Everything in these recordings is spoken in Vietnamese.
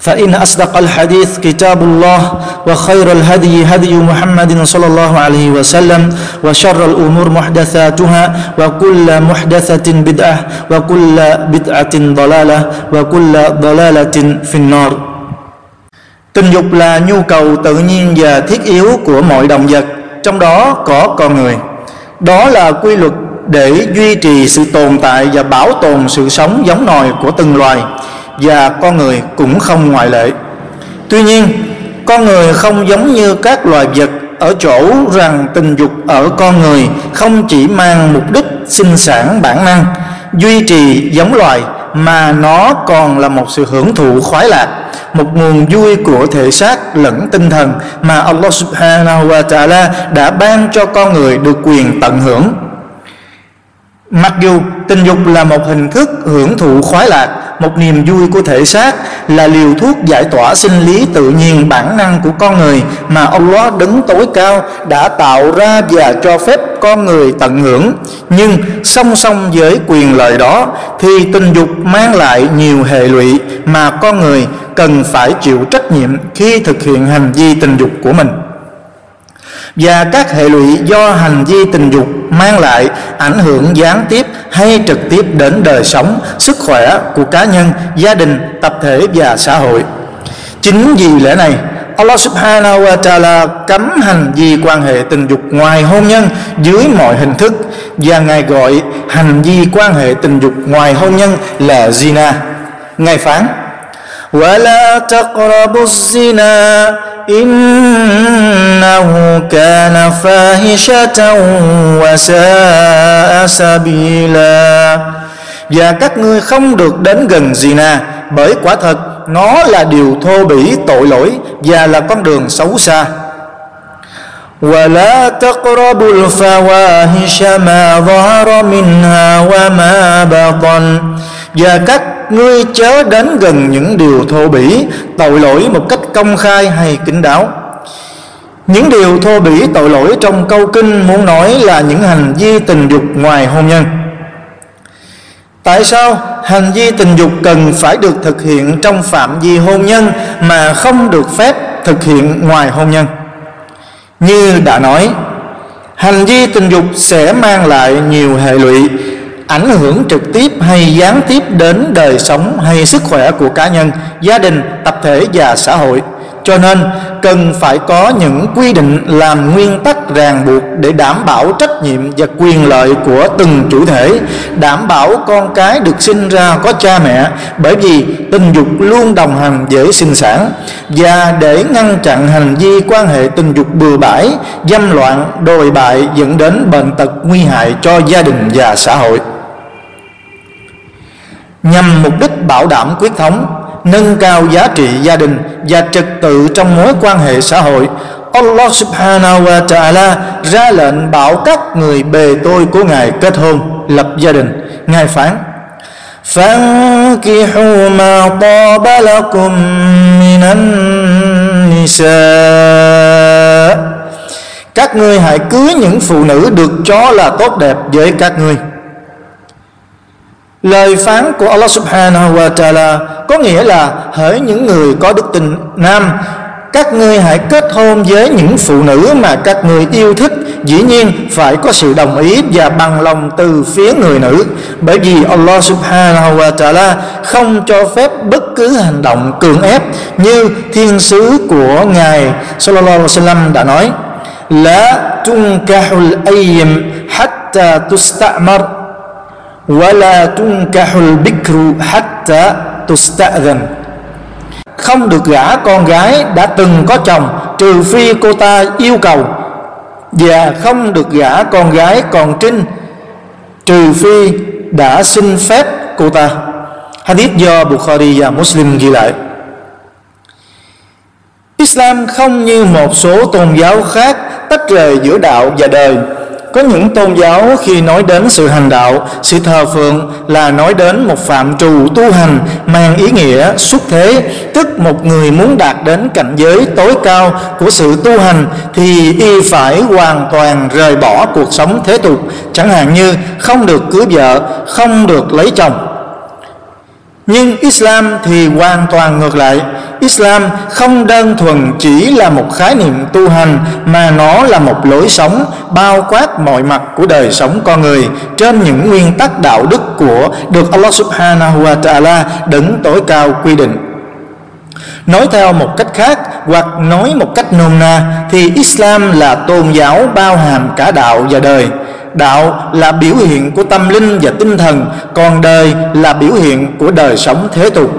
فإن أصدق الحديث كتاب الله وخير الهدي هدي محمد صلى الله عليه وسلم وشر الأمور محدثاتها وكل محدثة بدعة وكل بدعة ضلالة وكل ضلالة في النار Tình dục là nhu cầu tự nhiên và thiết yếu của mọi động vật, trong đó có con người. Đó là quy luật để duy trì sự tồn tại và bảo tồn sự sống giống nòi của từng loài và con người cũng không ngoại lệ. Tuy nhiên, con người không giống như các loài vật ở chỗ rằng tình dục ở con người không chỉ mang mục đích sinh sản bản năng, duy trì giống loài mà nó còn là một sự hưởng thụ khoái lạc, một nguồn vui của thể xác lẫn tinh thần mà Allah Subhanahu wa Ta'ala đã ban cho con người được quyền tận hưởng. Mặc dù tình dục là một hình thức hưởng thụ khoái lạc, một niềm vui của thể xác là liều thuốc giải tỏa sinh lý tự nhiên bản năng của con người mà Allah đứng tối cao đã tạo ra và cho phép con người tận hưởng. Nhưng song song với quyền lợi đó thì tình dục mang lại nhiều hệ lụy mà con người cần phải chịu trách nhiệm khi thực hiện hành vi tình dục của mình và các hệ lụy do hành vi tình dục mang lại ảnh hưởng gián tiếp hay trực tiếp đến đời sống, sức khỏe của cá nhân, gia đình, tập thể và xã hội. Chính vì lẽ này, Allah subhanahu wa ta'ala cấm hành vi quan hệ tình dục ngoài hôn nhân dưới mọi hình thức và Ngài gọi hành vi quan hệ tình dục ngoài hôn nhân là zina. Ngài phán: "Wa la taqrabu إنه كان فاحشة وساء سبيلا Và các ngươi không được đến gần zina Bởi quả thật nó là điều thô bỉ tội lỗi Và là con đường xấu xa ولا تقربوا الفواحش ما ظهر منها وما بطن và các ngươi chớ đến gần những điều thô bỉ, tội lỗi một cách công khai hay kín đáo. Những điều thô bỉ, tội lỗi trong câu kinh muốn nói là những hành vi tình dục ngoài hôn nhân. Tại sao hành vi tình dục cần phải được thực hiện trong phạm vi hôn nhân mà không được phép thực hiện ngoài hôn nhân? Như đã nói, hành vi tình dục sẽ mang lại nhiều hệ lụy ảnh hưởng trực tiếp hay gián tiếp đến đời sống hay sức khỏe của cá nhân, gia đình, tập thể và xã hội. Cho nên cần phải có những quy định làm nguyên tắc ràng buộc để đảm bảo trách nhiệm và quyền lợi của từng chủ thể, đảm bảo con cái được sinh ra có cha mẹ bởi vì tình dục luôn đồng hành với sinh sản và để ngăn chặn hành vi quan hệ tình dục bừa bãi, dâm loạn, đồi bại dẫn đến bệnh tật nguy hại cho gia đình và xã hội nhằm mục đích bảo đảm quyết thống nâng cao giá trị gia đình và trật tự trong mối quan hệ xã hội Allah subhanahu wa ta'ala ra lệnh bảo các người bề tôi của Ngài kết hôn lập gia đình Ngài phán فانكحوا ما طاب لكم من النساء các ngươi hãy cưới những phụ nữ được cho là tốt đẹp với các ngươi Lời phán của Allah subhanahu wa ta'ala có nghĩa là hỡi những người có đức tin nam, các ngươi hãy kết hôn với những phụ nữ mà các ngươi yêu thích. Dĩ nhiên, phải có sự đồng ý và bằng lòng từ phía người nữ, bởi vì Allah subhanahu wa ta'ala không cho phép bất cứ hành động cưỡng ép như thiên sứ của ngài sallallahu alaihi wasallam đã nói, la tunkahul ayyim hatta tusta'mar wa la tunkahul bikru hatta tusta'dhan không được gả con gái đã từng có chồng, trừ phi cô ta yêu cầu. Và không được gả con gái còn trinh, trừ phi đã xin phép cô ta. Hadith do Bukhari và Muslim ghi lại. Islam không như một số tôn giáo khác tách rời giữa đạo và đời có những tôn giáo khi nói đến sự hành đạo, sự thờ phượng là nói đến một phạm trù tu hành mang ý nghĩa xuất thế. Tức một người muốn đạt đến cảnh giới tối cao của sự tu hành thì y phải hoàn toàn rời bỏ cuộc sống thế tục. Chẳng hạn như không được cưới vợ, không được lấy chồng nhưng Islam thì hoàn toàn ngược lại Islam không đơn thuần chỉ là một khái niệm tu hành, mà nó là một lối sống bao quát mọi mặt của đời sống con người trên những nguyên tắc đạo đức của được Allah Subhanahu wa Taala đứng tối cao quy định. Nói theo một cách khác hoặc nói một cách nôm na thì Islam là tôn giáo bao hàm cả đạo và đời đạo là biểu hiện của tâm linh và tinh thần, còn đời là biểu hiện của đời sống thế tục.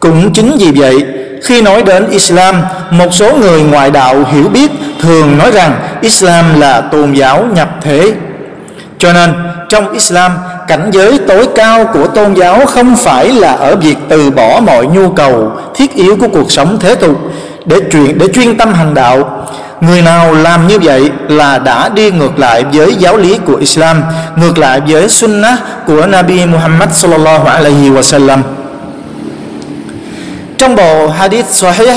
Cũng chính vì vậy, khi nói đến Islam, một số người ngoại đạo hiểu biết thường nói rằng Islam là tôn giáo nhập thế. Cho nên, trong Islam, cảnh giới tối cao của tôn giáo không phải là ở việc từ bỏ mọi nhu cầu, thiết yếu của cuộc sống thế tục để truyền để chuyên tâm hành đạo người nào làm như vậy là đã đi ngược lại với giáo lý của Islam, ngược lại với sunnah của Nabi Muhammad sallallahu alaihi wasallam trong bộ hadith sahih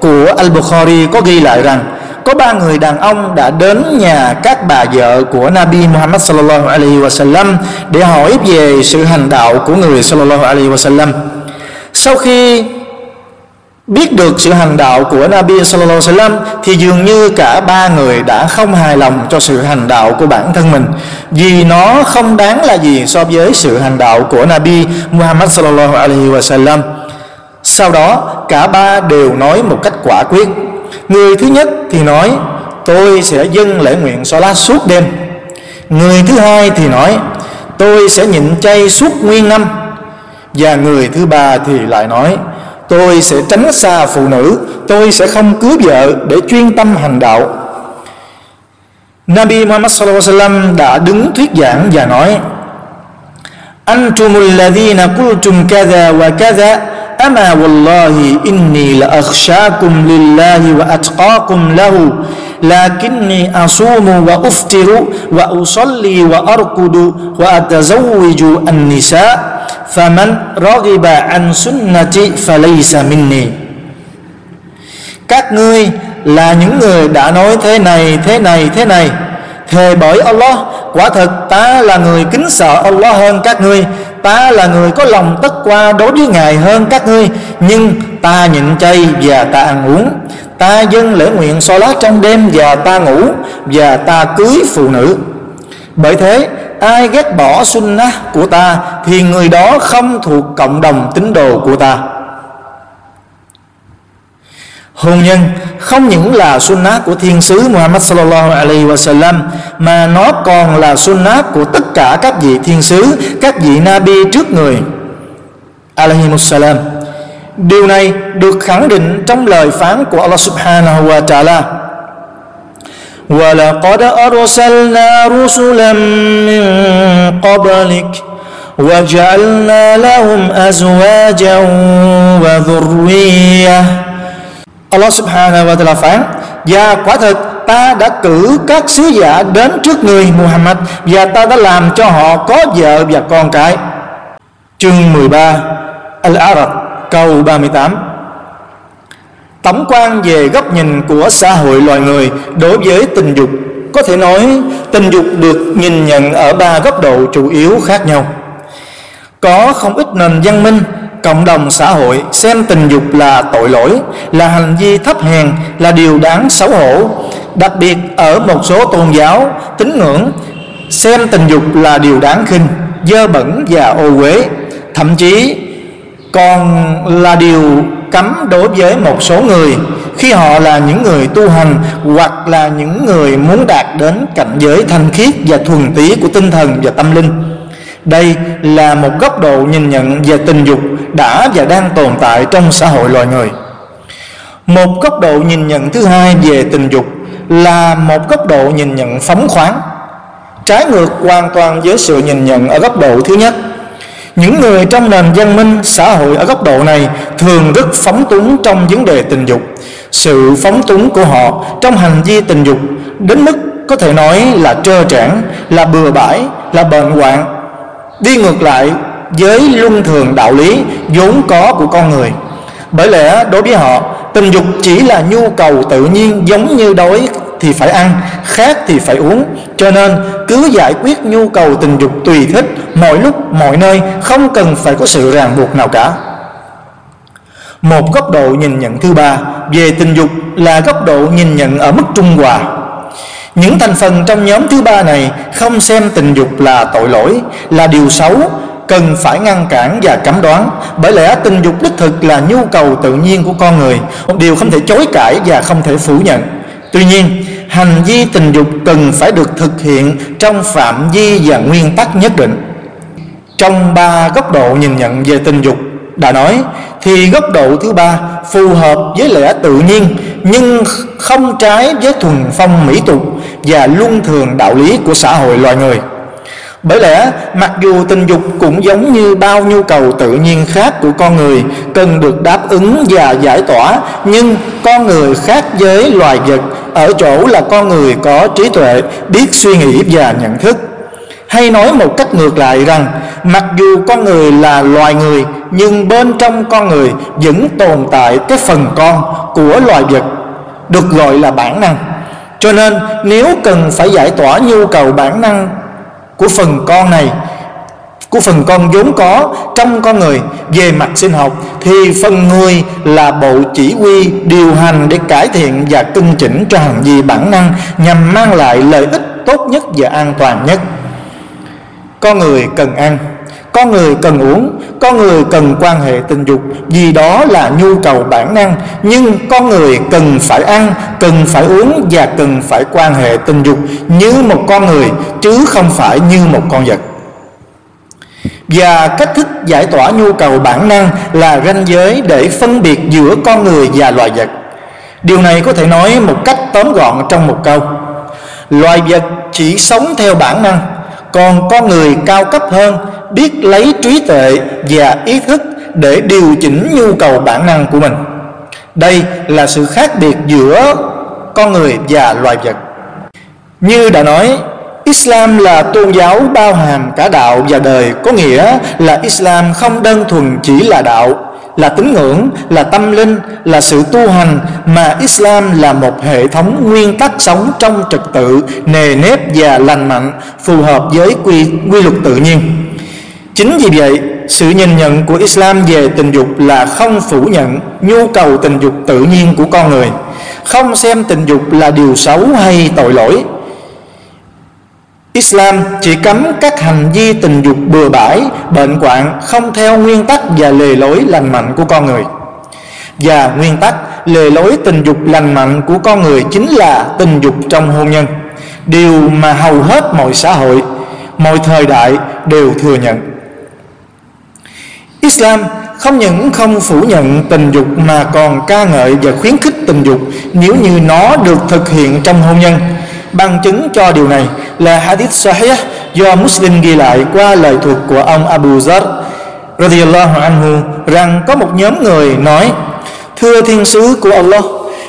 của Al-Bukhari có ghi lại rằng, có ba người đàn ông đã đến nhà các bà vợ của Nabi Muhammad sallallahu alaihi wasallam để hỏi về sự hành đạo của người sallallahu alaihi wasallam. Sau khi biết được sự hành đạo của Nabi sallallahu alaihi wasallam thì dường như cả ba người đã không hài lòng cho sự hành đạo của bản thân mình vì nó không đáng là gì so với sự hành đạo của Nabi Muhammad sallallahu alaihi wasallam. Sau đó, cả ba đều nói một cách quả quyết. Người thứ nhất thì nói, tôi sẽ dâng lễ nguyện Salat suốt đêm. Người thứ hai thì nói, tôi sẽ nhịn chay suốt nguyên năm. Và người thứ ba thì lại nói tôi sẽ tránh xa phụ nữ, tôi sẽ không cưới vợ để chuyên tâm hành đạo. Nabi Muhammad sallallahu alaihi wasallam đã đứng thuyết giảng và nói, Antumul ladhina qultum kadha wa kadha ama والله إني لأخشاكم لله وأتقاكم له لكني أصوم وأفطر وأصلي wa وأتزوج النساء فمن رغب عن سنتي فليس مني các ngươi là những người đã nói thế này thế này thế này thề bởi Allah, quả thật ta là người kính sợ Allah hơn các ngươi. Ta là người có lòng tất qua đối với ngài hơn các ngươi, nhưng ta nhịn chay và ta ăn uống. Ta dâng lễ nguyện so lá trong đêm và ta ngủ, và ta cưới phụ nữ. Bởi thế, ai ghét bỏ sunnah của ta thì người đó không thuộc cộng đồng tín đồ của ta. hôn nhân không những là sunnah của thiên sứ Muhammad sallallahu alaihi wasallam mà nó còn là sunnah của tất cả các vị thiên sứ các vị nabi trước người alaihi salam điều này được khẳng định trong lời phán của Allah subhanahu wa ta'ala ولقد أرسلنا رسلا من قبلك وجعلنا لهم أزواجا وذرية Allah subhanahu wa ta'ala phán, Và quả thật, ta đã cử các sứ giả đến trước người Muhammad Và ta đã làm cho họ có vợ và con cái. Chương 13 Al-Arab, câu 38 tổng quan về góc nhìn của xã hội loài người đối với tình dục, có thể nói tình dục được nhìn nhận ở ba góc độ chủ yếu khác nhau. Có không ít nền văn minh cộng đồng xã hội xem tình dục là tội lỗi, là hành vi thấp hèn, là điều đáng xấu hổ. Đặc biệt, ở một số tôn giáo, tín ngưỡng, xem tình dục là điều đáng khinh, dơ bẩn và ô uế. Thậm chí, còn là điều cấm đối với một số người, khi họ là những người tu hành hoặc là những người muốn đạt đến cảnh giới thanh khiết và thuần túy của tinh thần và tâm linh. Đây là một góc độ nhìn nhận về tình dục đã và đang tồn tại trong xã hội loài người. Một góc độ nhìn nhận thứ hai về tình dục là một góc độ nhìn nhận phóng khoáng. Trái ngược hoàn toàn với sự nhìn nhận ở góc độ thứ nhất, những người trong nền văn minh, xã hội ở góc độ này thường rất phóng túng trong vấn đề tình dục. Sự phóng túng của họ trong hành vi tình dục đến mức có thể nói là trơ trẽn, là bừa bãi, là bệnh hoạn. Đi ngược lại với luân thường đạo lý vốn có của con người. Bởi lẽ đối với họ, tình dục chỉ là nhu cầu tự nhiên giống như đói thì phải ăn, khát thì phải uống. Cho nên, cứ giải quyết nhu cầu tình dục tùy thích, mọi lúc, mọi nơi, không cần phải có sự ràng buộc nào cả. Một góc độ nhìn nhận thứ ba về tình dục là góc độ nhìn nhận ở mức trung hòa. Những thành phần trong nhóm thứ ba này không xem tình dục là tội lỗi, là điều xấu cần phải ngăn cản và cấm đoán. Bởi lẽ tình dục đích thực là nhu cầu tự nhiên của con người một điều không thể chối cãi và không thể phủ nhận. Tuy nhiên, hành vi tình dục cần phải được thực hiện trong phạm vi và nguyên tắc nhất định. Trong ba góc độ nhìn nhận về tình dục, đã nói, thì góc độ thứ ba phù hợp với lẽ tự nhiên, nhưng không trái với thuần phong mỹ tục và luân thường đạo lý của xã hội loài người bởi lẽ, mặc dù tình dục cũng giống như bao nhu cầu tự nhiên khác của con người, cần được đáp ứng và giải tỏa, nhưng con người khác với loài vật, ở chỗ là con người có trí tuệ, biết suy nghĩ và nhận thức. Hay nói một cách ngược lại rằng, mặc dù con người là loài người, nhưng bên trong con người vẫn tồn tại cái phần con của loài vật, được gọi là bản năng. Cho nên, nếu cần phải giải tỏa nhu cầu bản năng của phần con này, của phần con vốn có trong con người về mặt sinh học, thì phần người là bộ chỉ huy điều hành để cải thiện và cưng chỉnh cho hành vi bản năng nhằm mang lại lợi ích tốt nhất và an toàn nhất. Con người cần ăn, con người cần uống con người cần quan hệ tình dục, vì đó là nhu cầu bản năng. Nhưng con người cần phải ăn, cần phải uống và cần phải quan hệ tình dục như một con người, chứ không phải như một con vật. Và cách thức giải tỏa nhu cầu bản năng là ranh giới để phân biệt giữa con người và loài vật. Điều này có thể nói một cách tóm gọn trong một câu. Loài vật chỉ sống theo bản năng còn con người cao cấp hơn biết lấy trí tuệ và ý thức để điều chỉnh nhu cầu bản năng của mình. Đây là sự khác biệt giữa con người và loài vật. Như đã nói, Islam là tôn giáo bao hàm cả đạo và đời. Có nghĩa là Islam không đơn thuần chỉ là đạo là tín ngưỡng, là tâm linh, là sự tu hành Mà Islam là một hệ thống nguyên tắc sống trong trật tự Nề nếp và lành mạnh Phù hợp với quy, quy luật tự nhiên Chính vì vậy, sự nhìn nhận của Islam về tình dục là không phủ nhận nhu cầu tình dục tự nhiên của con người, không xem tình dục là điều xấu hay tội lỗi. Islam chỉ cấm các hành vi tình dục bừa bãi, bệnh quạng, không theo nguyên tắc và lề lối lành mạnh của con người. Và nguyên tắc lề lối tình dục lành mạnh của con người chính là tình dục trong hôn nhân. Điều mà hầu hết mọi xã hội, mọi thời đại đều thừa nhận. Islam không những không phủ nhận tình dục mà còn ca ngợi và khuyến khích tình dục nếu như nó được thực hiện trong hôn nhân. Bằng chứng cho điều này là hadith sahih do Muslim ghi lại qua lời thuật của ông Abu Zar radhiyallahu anhu rằng có một nhóm người nói, thưa thiên sứ của Allah,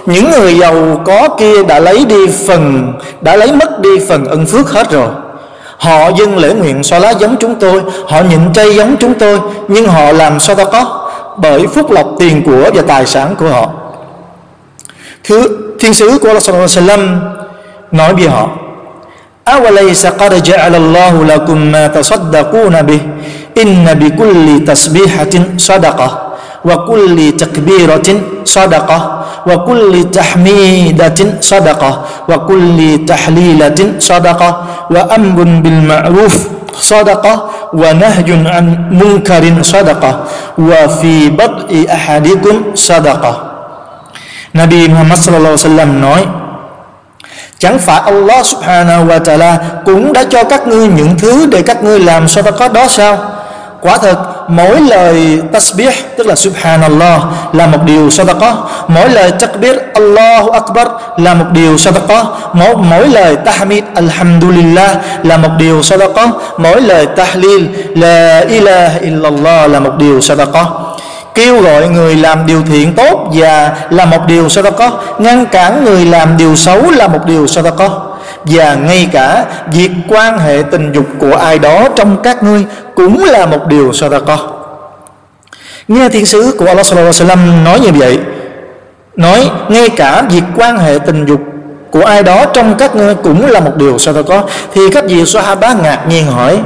những người giàu có kia đã lấy đi phần, đã lấy mất đi phần ân phước hết rồi. Họ dâng lễ nguyện so lá giống chúng tôi, Họ nhịn chay giống chúng tôi, Nhưng họ làm sao ta có Bởi phúc lộc tiền của và tài sản của họ. Thứ thiên sứ của Allah sallallahu nói với họ أوليس قد جعل الله لكم ما تصدقون به؟ bi kulli tasbihatin sadaqah وكل تكبيرة صدقة وكل تحميدة صدقة وكل تحليلة صدقة وأمر بالمعروف صدقة ونهج عن منكر صدقة وفي بدء أحدكم صدقة. Nabi Muhammad sallallahu alaihi wasallam nói Chẳng phải Allah subhanahu wa ta'ala cũng đã cho các ngươi những thứ để các ngươi làm sadaqah đó sao? Quả thật mỗi lời tasbih tức là subhanallah là một điều sadaqah mỗi lời takbir Allahu Akbar là một điều sadaqah mỗi, mỗi lời tahmid alhamdulillah là một điều sadaqah mỗi lời tahlil la ilaha illallah là một điều sadaqah kêu gọi người làm điều thiện tốt và là một điều sadaqah ngăn cản người làm điều xấu là một điều sadaqah và ngay cả việc quan hệ tình dục của ai đó trong các ngươi cũng là một điều sadaqah nghe thiên sứ của Allah sallallahu alaihi wasallam nói như vậy, nói ngay cả việc quan hệ tình dục của ai đó trong các ngươi cũng là một điều sadaqah thì các vị sahaba ngạc nhiên hỏi,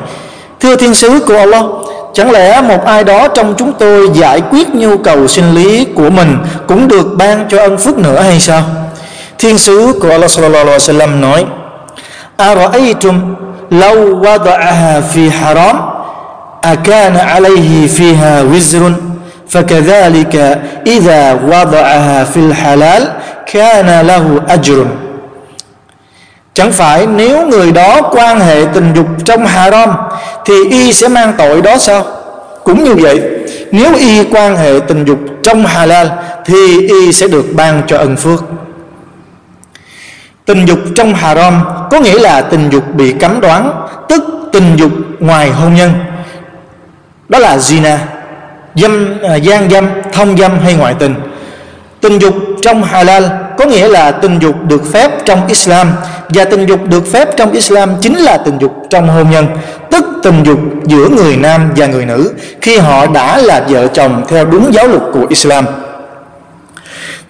thưa thiên sứ của Allah Chẳng lẽ một ai đó trong chúng tôi giải quyết nhu cầu sinh lý của mình cũng được ban cho ân phúc nữa hay sao? Thiên sứ của Allah sallallahu alaihi wasallam nói: "Ara'aytum law wada'aha fi haram, akana alayhi fiha wizrun, fakadhalika idha wada'aha fil halal, kana lahu ajrun." Chẳng phải nếu người đó quan hệ tình dục trong haram Thì y sẽ mang tội đó sao Cũng như vậy Nếu y quan hệ tình dục trong halal Thì y sẽ được ban cho ân phước Tình dục trong haram có nghĩa là tình dục bị cấm đoán, tức tình dục ngoài hôn nhân. Đó là zina, dâm, à, gian dâm, thông dâm hay ngoại tình. Tình dục trong halal có nghĩa là tình dục được phép trong Islam và tình dục được phép trong Islam chính là tình dục trong hôn nhân, tức tình dục giữa người nam và người nữ khi họ đã là vợ chồng theo đúng giáo luật của Islam.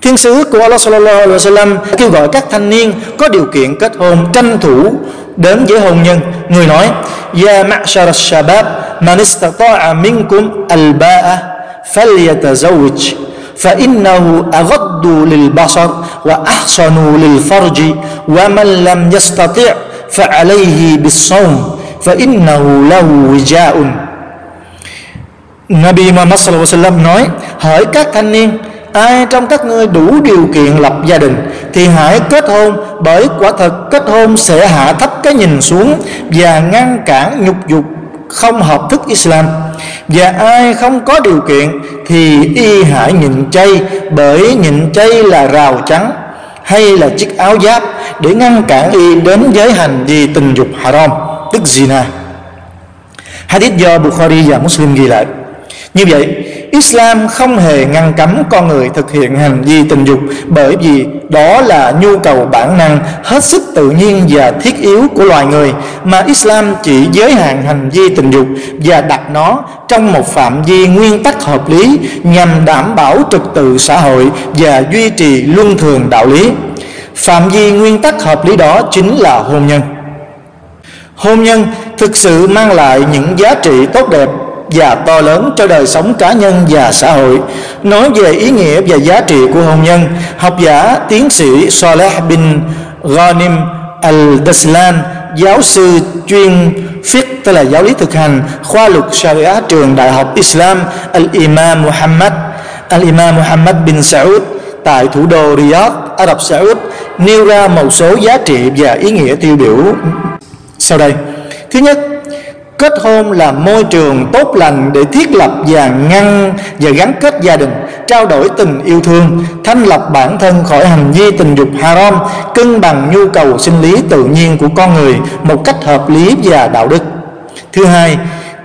Thiên sứ của Allah sallallahu alaihi wasallam kêu gọi các thanh niên có điều kiện kết hôn tranh thủ đến với hôn nhân. Người nói: "Ya ma'shar shabab man istata'a minkum al-ba'a falyatazawwaj." فإنه أغض للبصر وأحصن للفرج ومن لم يستطع فعليه بالصوم فإنه له وجاء Nabi Muhammad sallallahu alaihi wasallam nói hỡi các thanh niên ai trong các ngươi đủ điều kiện lập gia đình thì hãy kết hôn bởi quả thật kết hôn sẽ hạ thấp cái nhìn xuống và ngăn cản nhục dục không hợp thức Islam và ai không có điều kiện thì y hãy nhịn chay, bởi nhịn chay là rào trắng hay là chiếc áo giáp để ngăn cản y đến giới hành vi tình dục haram, tức zina. Hadith do Bukhari và Muslim ghi lại. Như vậy Islam không hề ngăn cấm con người thực hiện hành vi tình dục, bởi vì đó là nhu cầu bản năng hết sức tự nhiên và thiết yếu của loài người, mà Islam chỉ giới hạn hành vi tình dục và đặt nó trong một phạm vi nguyên tắc hợp lý nhằm đảm bảo trật tự xã hội và duy trì luân thường đạo lý. Phạm vi nguyên tắc hợp lý đó chính là hôn nhân. Hôn nhân thực sự mang lại những giá trị tốt đẹp và to lớn cho đời sống cá nhân và xã hội. Nói về ý nghĩa và giá trị của hôn nhân, học giả tiến sĩ Saleh bin Ghanim Al-Daslan, giáo sư chuyên fiqh tức là giáo lý thực hành khoa luật Sharia trường Đại học Islam Al-Imam Muhammad Al-Imam Muhammad bin Saud tại thủ đô Riyadh, Ả Rập Xê Út nêu ra một số giá trị và ý nghĩa tiêu biểu sau đây. Thứ nhất, Kết hôn là môi trường tốt lành để thiết lập và ngăn và gắn kết gia đình, trao đổi tình yêu thương, thanh lọc bản thân khỏi hành vi tình dục haram, cân bằng nhu cầu sinh lý tự nhiên của con người một cách hợp lý và đạo đức. Thứ hai,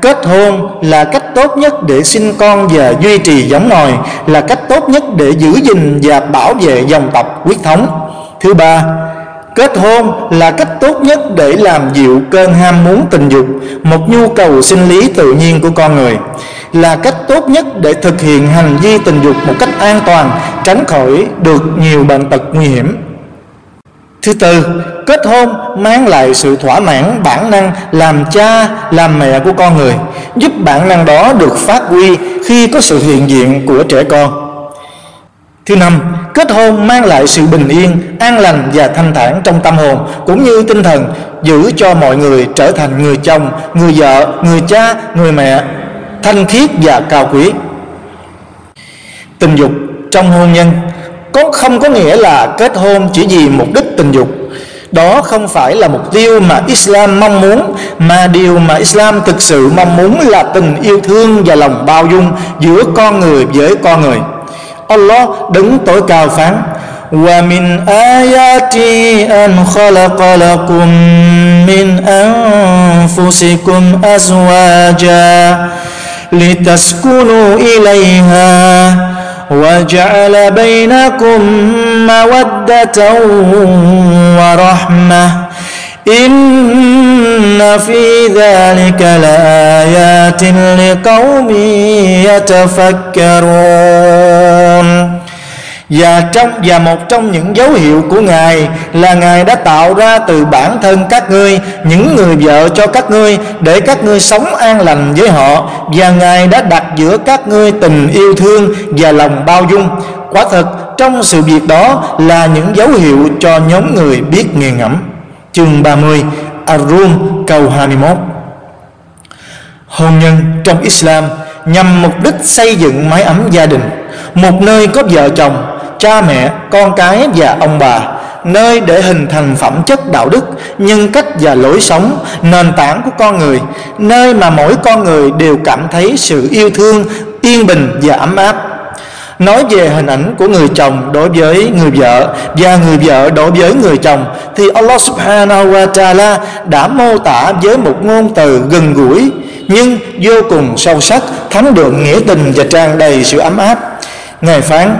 kết hôn là cách tốt nhất để sinh con và duy trì giống nòi, là cách tốt nhất để giữ gìn và bảo vệ dòng tộc huyết thống. Thứ ba, Kết hôn là cách tốt nhất để làm dịu cơn ham muốn tình dục, một nhu cầu sinh lý tự nhiên của con người, là cách tốt nhất để thực hiện hành vi tình dục một cách an toàn, tránh khỏi được nhiều bệnh tật nguy hiểm. Thứ tư, kết hôn mang lại sự thỏa mãn bản năng làm cha, làm mẹ của con người, giúp bản năng đó được phát huy khi có sự hiện diện của trẻ con. Thứ năm, kết hôn mang lại sự bình yên, an lành và thanh thản trong tâm hồn cũng như tinh thần, giữ cho mọi người trở thành người chồng, người vợ, người cha, người mẹ thanh khiết và cao quý. Tình dục trong hôn nhân có không có nghĩa là kết hôn chỉ vì mục đích tình dục đó không phải là mục tiêu mà Islam mong muốn mà điều mà Islam thực sự mong muốn là tình yêu thương và lòng bao dung giữa con người với con người Allah đứng tối cao phán ومن آياته أن خلق لكم من أنفسكم أزواجا لتسكنوا إليها وجعل بينكم مودة ورحمة إن في ذلك لآيات لقوم يتفكرون và trong và một trong những dấu hiệu của ngài là ngài đã tạo ra từ bản thân các ngươi những người vợ cho các ngươi để các ngươi sống an lành với họ và ngài đã đặt giữa các ngươi tình yêu thương và lòng bao dung quả thật trong sự việc đó là những dấu hiệu cho nhóm người biết nghiền ngẫm chương 30 Ar-Rum, câu 21 Hôn nhân trong Islam nhằm mục đích xây dựng mái ấm gia đình. Một nơi có vợ chồng, cha mẹ, con cái và ông bà, nơi để hình thành phẩm chất đạo đức, nhân cách và lối sống, nền tảng của con người, nơi mà mỗi con người đều cảm thấy sự yêu thương, yên bình và ấm áp nói về hình ảnh của người chồng đối với người vợ và người vợ đối với người chồng thì Allah subhanahu wa ta'ala đã mô tả với một ngôn từ gần gũi nhưng vô cùng sâu sắc thấm đượm nghĩa tình và tràn đầy sự ấm áp ngài phán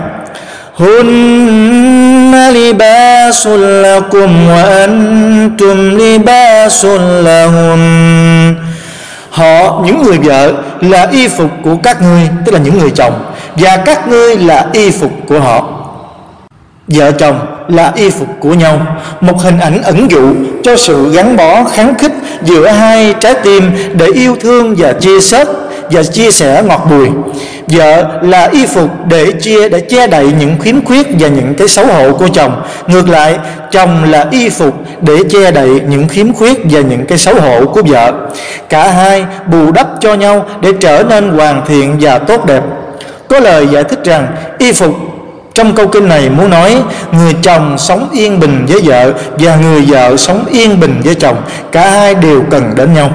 هن لباس لكم وأنتم لباس لهن Họ, những người vợ, là y phục của các ngươi, Tức là những người chồng, Và các ngươi là y phục của họ. Vợ chồng là y phục của nhau. Một hình ảnh ẩn dụ cho sự gắn bó kháng khích Giữa hai trái tim để yêu thương và chia sớt và chia sẻ ngọt bùi. Vợ là y phục để chia, để che đậy những khiếm khuyết và những cái xấu hổ của chồng. Ngược lại, chồng là y phục để che đậy những khiếm khuyết và những cái xấu hổ của vợ. Cả hai bù đắp cho nhau để trở nên hoàn thiện và tốt đẹp. Có lời giải thích rằng, y phục trong câu kinh này muốn nói, người chồng sống yên bình với vợ và người vợ sống yên bình với chồng. Cả hai đều cần đến nhau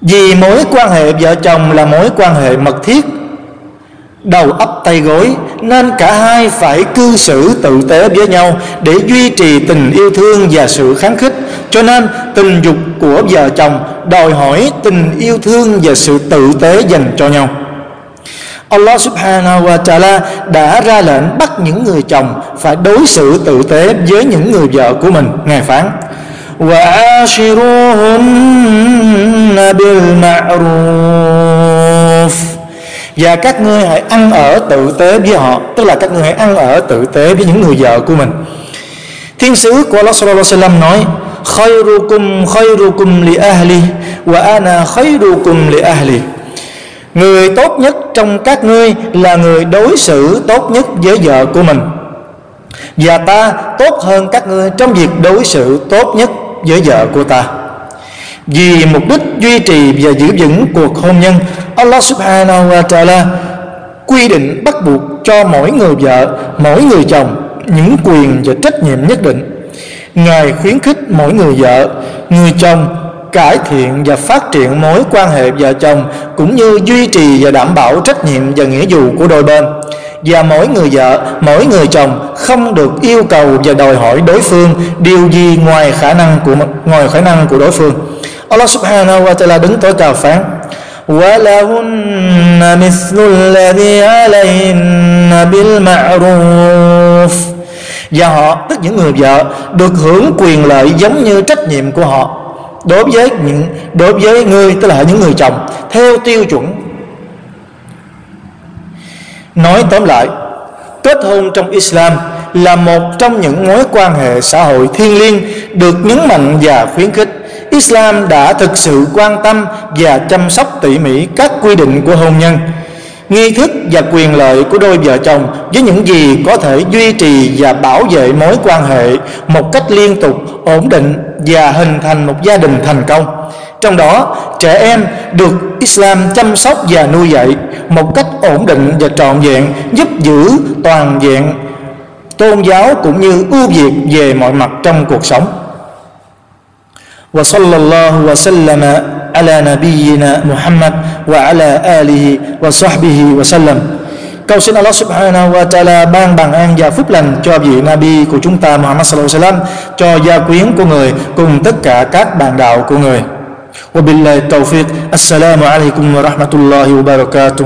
vì mối quan hệ vợ chồng là mối quan hệ mật thiết, đầu ấp tay gối, nên cả hai phải cư xử tử tế với nhau để duy trì tình yêu thương và sự kháng khích. Cho nên, tình dục của vợ chồng đòi hỏi tình yêu thương và sự tử tế dành cho nhau. Allah subhanahu wa ta'ala đã ra lệnh bắt những người chồng phải đối xử tử tế với những người vợ của mình. Ngài phán وعاشروهن بالمعروف và các ngươi hãy ăn ở tự tế với họ tức là các ngươi hãy ăn ở tự tế với những người vợ của mình thiên sứ của Allah sallallahu alaihi wasallam nói khayrukum khayrukum li ahli wa ana khayrukum li ahli người tốt nhất trong các ngươi là người đối xử tốt nhất với vợ của mình và ta tốt hơn các ngươi trong việc đối xử tốt nhất với vợ của ta. Vì mục đích duy trì và giữ vững cuộc hôn nhân, Allah subhanahu wa ta'ala quy định bắt buộc cho mỗi người vợ, mỗi người chồng những quyền và trách nhiệm nhất định. Ngài khuyến khích mỗi người vợ, người chồng cải thiện và phát triển mối quan hệ vợ chồng cũng như duy trì và đảm bảo trách nhiệm và nghĩa vụ của đôi bên và mỗi người vợ mỗi người chồng không được yêu cầu và đòi hỏi đối phương điều gì ngoài khả năng của ngoài khả năng của đối phương Allah subhanahu wa ta'ala đứng tối cao phán وَلَهُنَّ مِثْلُ الَّذِي عَلَيْهِنَّ بِالْمَعْرُوفِ Và họ, tức những người vợ, được hưởng quyền lợi giống như trách nhiệm của họ đối với những đối với người tức là những người chồng theo tiêu chuẩn nói tóm lại, kết hôn trong Islam là một trong những mối quan hệ xã hội thiêng liêng được nhấn mạnh và khuyến khích. Islam đã thực sự quan tâm và chăm sóc tỉ mỉ các quy định của hôn nhân, nghi thức và quyền lợi của đôi vợ chồng với những gì có thể duy trì và bảo vệ mối quan hệ một cách liên tục, ổn định và hình thành một gia đình thành công trong đó, trẻ em được Islam chăm sóc và nuôi dạy một cách ổn định và trọn vẹn giúp giữ toàn vẹn tôn giáo cũng như ưu việt về mọi mặt trong cuộc sống وصلى الله وسلم على نبينا محمد وعلى آله وصحبه وسلم Cầu xin Allah subhanahu wa ta'ala ban bằng an và phúc lành cho vị Nabi của chúng ta Muhammad sallallahu alaihi wasallam, cho gia quyến của người cùng tất cả các bạn đạo của người. Wabillahi tawfiq. Assalamu alaikum wa rahmatullahi wa barakatuh.